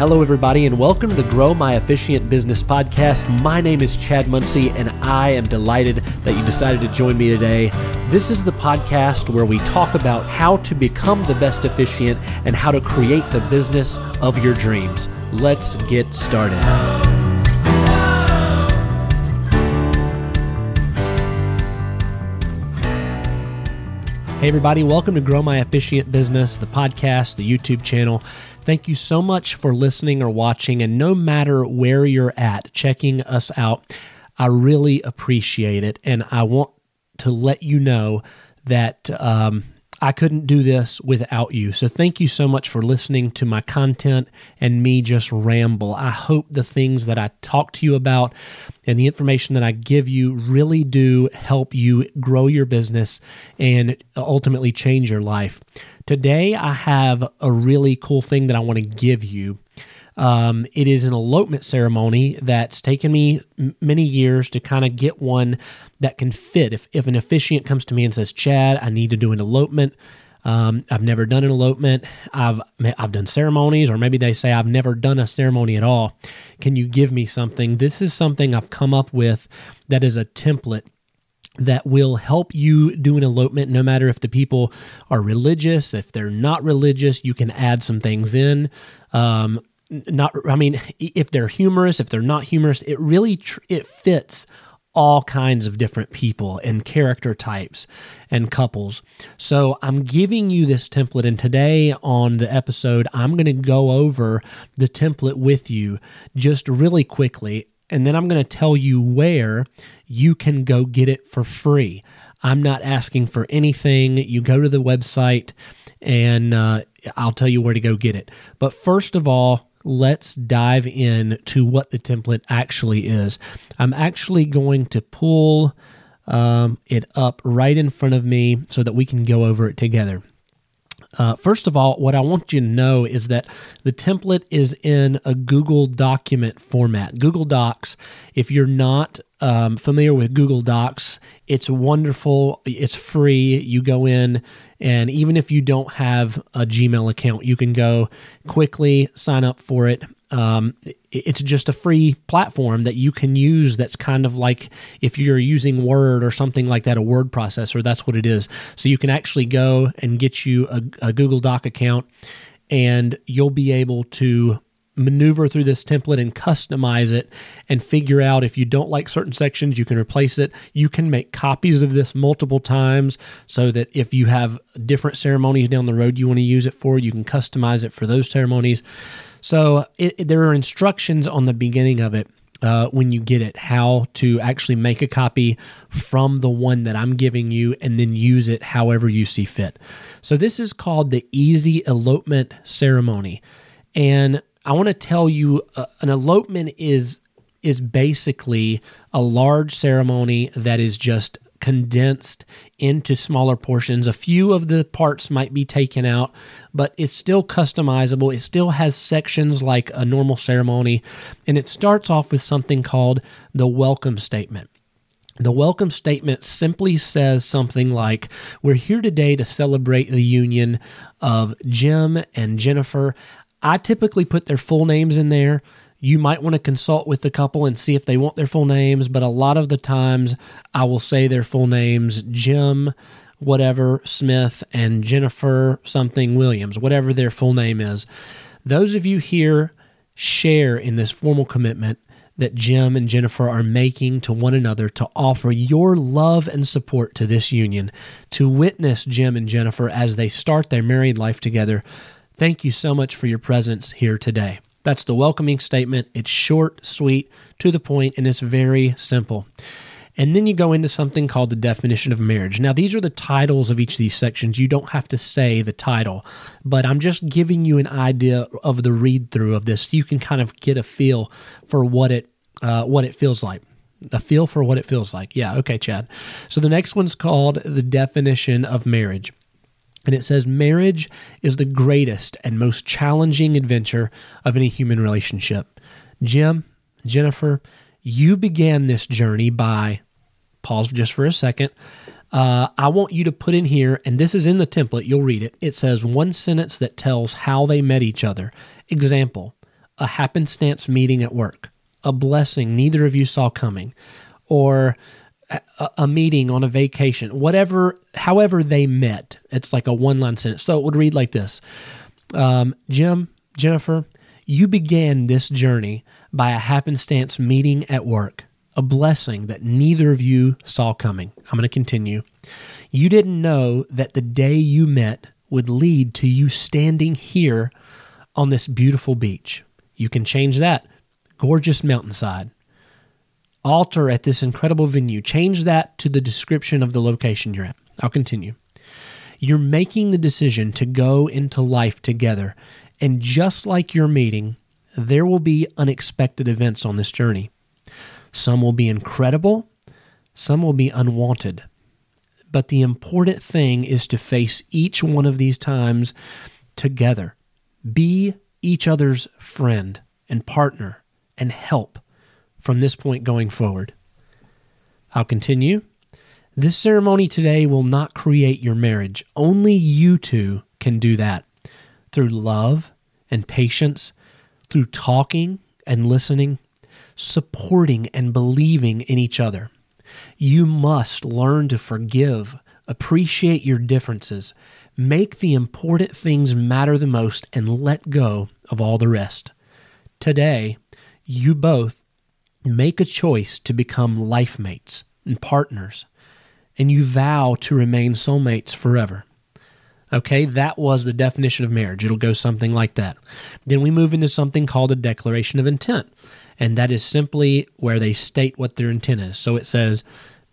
Hello, everybody, and welcome to the Grow My Officiant Business podcast. My name is Chad Muncie, and I am delighted that you decided to join me today. This is the podcast where we talk about how to become the best officiant and how to create the business of your dreams. Let's get started. Hey, everybody, welcome to Grow My Officiant Business, the podcast, the YouTube channel. Thank you so much for listening or watching. And no matter where you're at, checking us out, I really appreciate it. And I want to let you know that um, I couldn't do this without you. So thank you so much for listening to my content and me just ramble. I hope the things that I talk to you about and the information that I give you really do help you grow your business and ultimately change your life. Today, I have a really cool thing that I want to give you. Um, it is an elopement ceremony that's taken me m- many years to kind of get one that can fit. If, if an officiant comes to me and says, Chad, I need to do an elopement, um, I've never done an elopement. I've I've done ceremonies, or maybe they say I've never done a ceremony at all. Can you give me something? This is something I've come up with that is a template that will help you do an elopement no matter if the people are religious if they're not religious you can add some things in um, not i mean if they're humorous if they're not humorous it really tr- it fits all kinds of different people and character types and couples. So i'm giving you this template and today on the episode i'm going to go over the template with you just really quickly and then i'm going to tell you where you can go get it for free. I'm not asking for anything. You go to the website and uh, i'll tell you where to go get it. But first of all let's dive in to what the template actually is. I'm actually going to pull um, it up right in front of me so that we can go over it together. Uh, first of all, what I want you to know is that the template is in a Google document format. Google Docs, if you're not um, familiar with Google Docs, it's wonderful. It's free. You go in, and even if you don't have a Gmail account, you can go quickly sign up for it. Um, it's just a free platform that you can use that's kind of like if you're using Word or something like that, a word processor, that's what it is. So you can actually go and get you a, a Google Doc account and you'll be able to maneuver through this template and customize it and figure out if you don't like certain sections, you can replace it. You can make copies of this multiple times so that if you have different ceremonies down the road you want to use it for, you can customize it for those ceremonies. So it, there are instructions on the beginning of it. Uh, when you get it, how to actually make a copy from the one that I'm giving you and then use it however you see fit. So, this is called the Easy Elopement Ceremony. And I want to tell you uh, an elopement is is basically a large ceremony that is just condensed into smaller portions. A few of the parts might be taken out, but it's still customizable. It still has sections like a normal ceremony, and it starts off with something called the welcome statement. The welcome statement simply says something like, We're here today to celebrate the union of Jim and Jennifer. I typically put their full names in there. You might want to consult with the couple and see if they want their full names, but a lot of the times I will say their full names Jim, whatever, Smith, and Jennifer something Williams, whatever their full name is. Those of you here share in this formal commitment that Jim and Jennifer are making to one another to offer your love and support to this union, to witness Jim and Jennifer as they start their married life together Thank you so much for your presence here today. That's the welcoming statement. It's short, sweet, to the point, and it's very simple. And then you go into something called the definition of marriage. Now, these are the titles of each of these sections. You don't have to say the title, but I'm just giving you an idea of the read through of this. You can kind of get a feel for what it uh, what it feels like. A feel for what it feels like. Yeah, okay, Chad. So the next one's called the definition of marriage. And it says, Marriage is the greatest and most challenging adventure of any human relationship. Jim, Jennifer, you began this journey by, pause just for a second. Uh, I want you to put in here, and this is in the template, you'll read it. It says one sentence that tells how they met each other. Example a happenstance meeting at work, a blessing neither of you saw coming, or a, meeting on a vacation, whatever, however they met. It's like a one line sentence. So it would read like this um, Jim, Jennifer, you began this journey by a happenstance meeting at work, a blessing that neither of you saw coming. I'm going to continue. You didn't know that the day you met would lead to you standing here on this beautiful beach. You can change that. Gorgeous mountainside. Altar at this incredible venue. Change that to the description of the location you're at. I'll continue. You're making the decision to go into life together. And just like your meeting, there will be unexpected events on this journey. Some will be incredible, some will be unwanted. But the important thing is to face each one of these times together. Be each other's friend and partner and help from this point going forward. I'll continue. This ceremony today will not create your marriage. Only you two can do that through love and patience, through talking and listening, supporting and believing in each other. You must learn to forgive, appreciate your differences, make the important things matter the most, and let go of all the rest. Today, you both make a choice to become life mates and partners, and you vow to remain soulmates forever. Okay, that was the definition of marriage. It'll go something like that. Then we move into something called a declaration of intent and that is simply where they state what their intent is. So it says,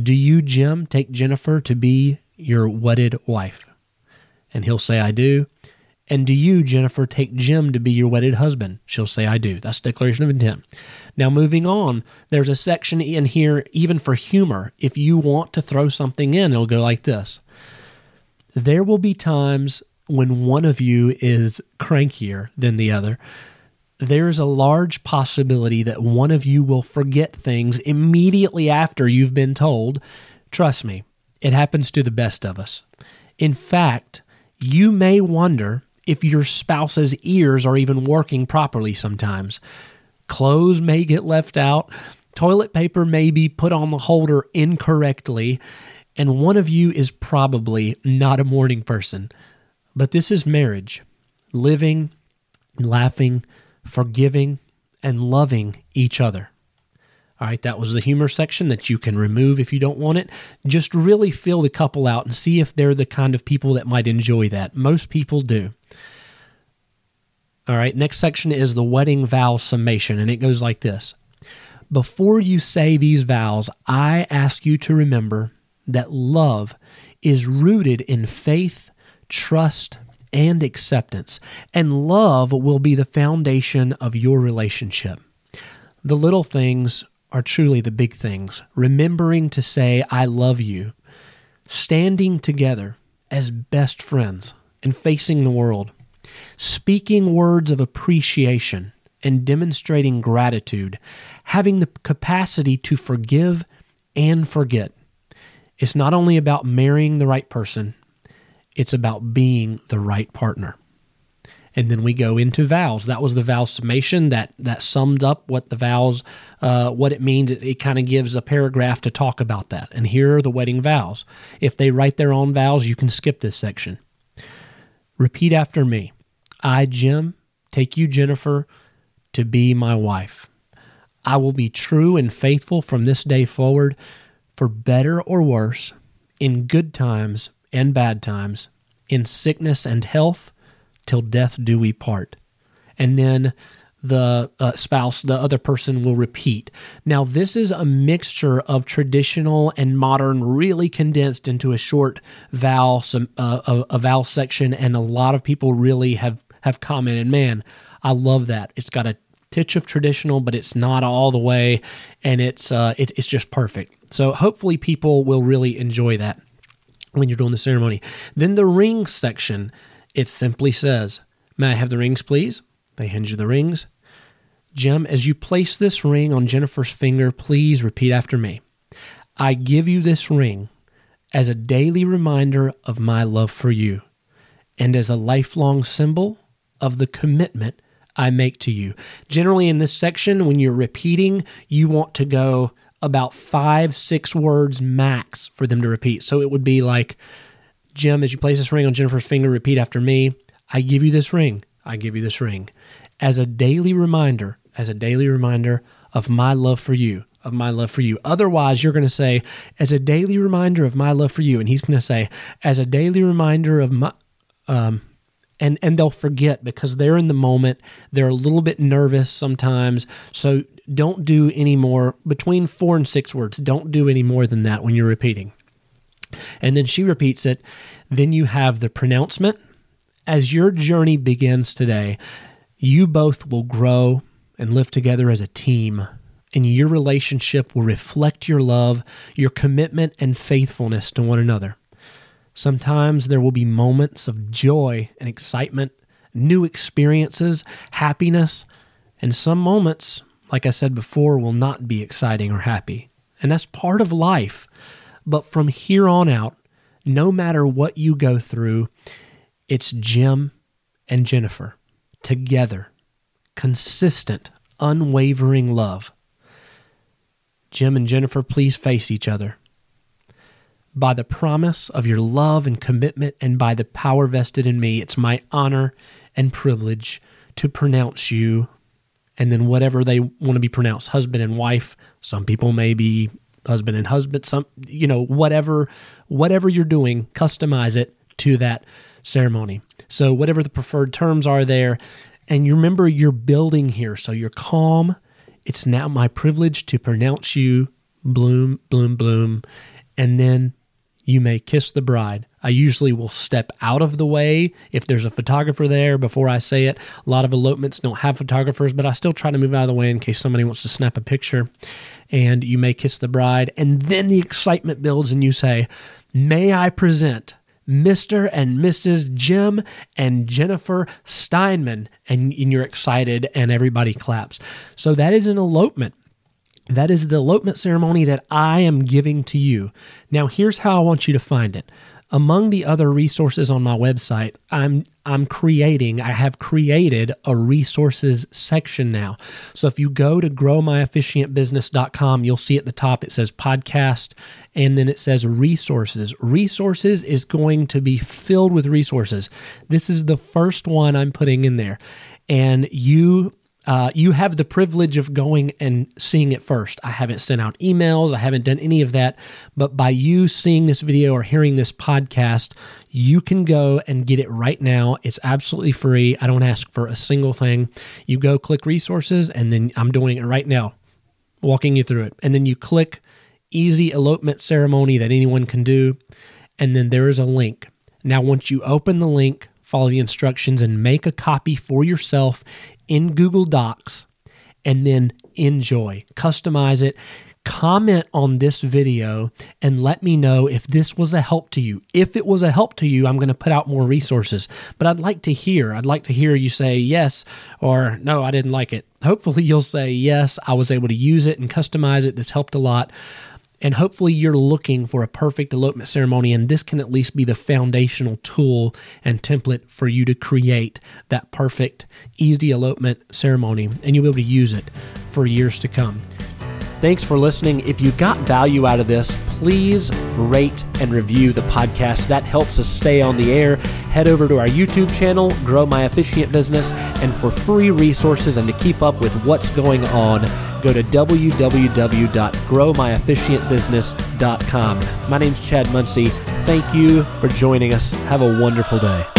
Do you, Jim, take Jennifer to be your wedded wife? And he'll say, I do. And do you, Jennifer, take Jim to be your wedded husband? She'll say, I do. That's declaration of intent. Now, moving on, there's a section in here, even for humor. If you want to throw something in, it'll go like this There will be times when one of you is crankier than the other there's a large possibility that one of you will forget things immediately after you've been told. Trust me, it happens to the best of us. In fact, you may wonder if your spouse's ears are even working properly sometimes. Clothes may get left out, toilet paper may be put on the holder incorrectly, and one of you is probably not a morning person. But this is marriage living, laughing, forgiving, and loving each other. All right, that was the humor section that you can remove if you don't want it. Just really fill the couple out and see if they're the kind of people that might enjoy that. Most people do. All right, next section is the wedding vow summation, and it goes like this Before you say these vows, I ask you to remember that love is rooted in faith, trust, and acceptance. And love will be the foundation of your relationship. The little things are truly the big things. Remembering to say, I love you, standing together as best friends and facing the world, speaking words of appreciation and demonstrating gratitude, having the capacity to forgive and forget. It's not only about marrying the right person, it's about being the right partner. And then we go into vows. That was the vow summation that that summed up what the vows, uh, what it means. It, it kind of gives a paragraph to talk about that. And here are the wedding vows. If they write their own vows, you can skip this section. Repeat after me. I, Jim, take you, Jennifer, to be my wife. I will be true and faithful from this day forward, for better or worse, in good times and bad times, in sickness and health, till death do we part. And then the uh, spouse, the other person will repeat. Now, this is a mixture of traditional and modern, really condensed into a short vowel, some uh, a, a vowel section, and a lot of people really have have commented, "Man, I love that. It's got a titch of traditional, but it's not all the way, and it's uh, it, it's just perfect." So, hopefully, people will really enjoy that when you're doing the ceremony. Then the ring section, it simply says, May I have the rings, please? They hand you the rings. Jim, as you place this ring on Jennifer's finger, please repeat after me. I give you this ring as a daily reminder of my love for you and as a lifelong symbol of the commitment I make to you. Generally, in this section, when you're repeating, you want to go about five, six words max for them to repeat. So it would be like, Jim, as you place this ring on Jennifer's finger, repeat after me. I give you this ring. I give you this ring. As a daily reminder, as a daily reminder of my love for you, of my love for you. Otherwise, you're going to say, as a daily reminder of my love for you. And he's going to say, as a daily reminder of my, um, and and they'll forget because they're in the moment they're a little bit nervous sometimes so don't do any more between four and six words don't do any more than that when you're repeating and then she repeats it then you have the pronouncement as your journey begins today you both will grow and live together as a team and your relationship will reflect your love your commitment and faithfulness to one another Sometimes there will be moments of joy and excitement, new experiences, happiness, and some moments, like I said before, will not be exciting or happy. And that's part of life. But from here on out, no matter what you go through, it's Jim and Jennifer together, consistent, unwavering love. Jim and Jennifer, please face each other by the promise of your love and commitment and by the power vested in me. It's my honor and privilege to pronounce you and then whatever they want to be pronounced husband and wife. Some people may be husband and husband, some, you know, whatever, whatever you're doing, customize it to that ceremony. So, whatever the preferred terms are there. And you remember you're building here. So, you're calm. It's now my privilege to pronounce you bloom, bloom, bloom. And then you may kiss the bride. I usually will step out of the way if there's a photographer there before I say it. A lot of elopements don't have photographers, but I still try to move out of the way in case somebody wants to snap a picture. And you may kiss the bride, and then the excitement builds, and you say, May I present Mr. and Mrs. Jim and Jennifer Steinman. And, and, you're excited, and everybody claps. So that is an elopement. That is the elopement ceremony that I am giving to you. Now, here's how I want you to find it. Among the other resources on my website, I'm I'm creating, I have created a resources section now. So if you go to growmyofficiantbusiness.com, you'll see at the top it says podcast and then it says resources. Resources is going to be filled with resources. This is the first one I'm putting in there. And you uh, you have the privilege of going and seeing it first. I haven't sent out emails, I haven't done any of that. But by you seeing this video or hearing this podcast, you can go and get it right now. It's absolutely free. I don't ask for a single thing. You go click resources, and then I'm doing it right now, walking you through it. And then you click easy elopement ceremony that anyone can do. And then there is a link. Now, once you open the link, follow the instructions and make a copy for yourself in Google Docs and then enjoy. Customize it. Comment on this video and let me know if this was a help to you. If it was a help to you, I'm going to put out more resources. But I'd like to hear. I'd like to hear you say yes or no, I didn't like it. Hopefully, you'll say yes, I was able to use it and customize it. This helped a lot. And hopefully, you're looking for a perfect elopement ceremony, and this can at least be the foundational tool and template for you to create that perfect, easy elopement ceremony, and you'll be able to use it for years to come. Thanks for listening. If you got value out of this, please rate and review the podcast. That helps us stay on the air. Head over to our YouTube channel, Grow My Officiant Business, and for free resources and to keep up with what's going on, go to www.growmyofficiantbusiness.com. My name's Chad Muncie. Thank you for joining us. Have a wonderful day.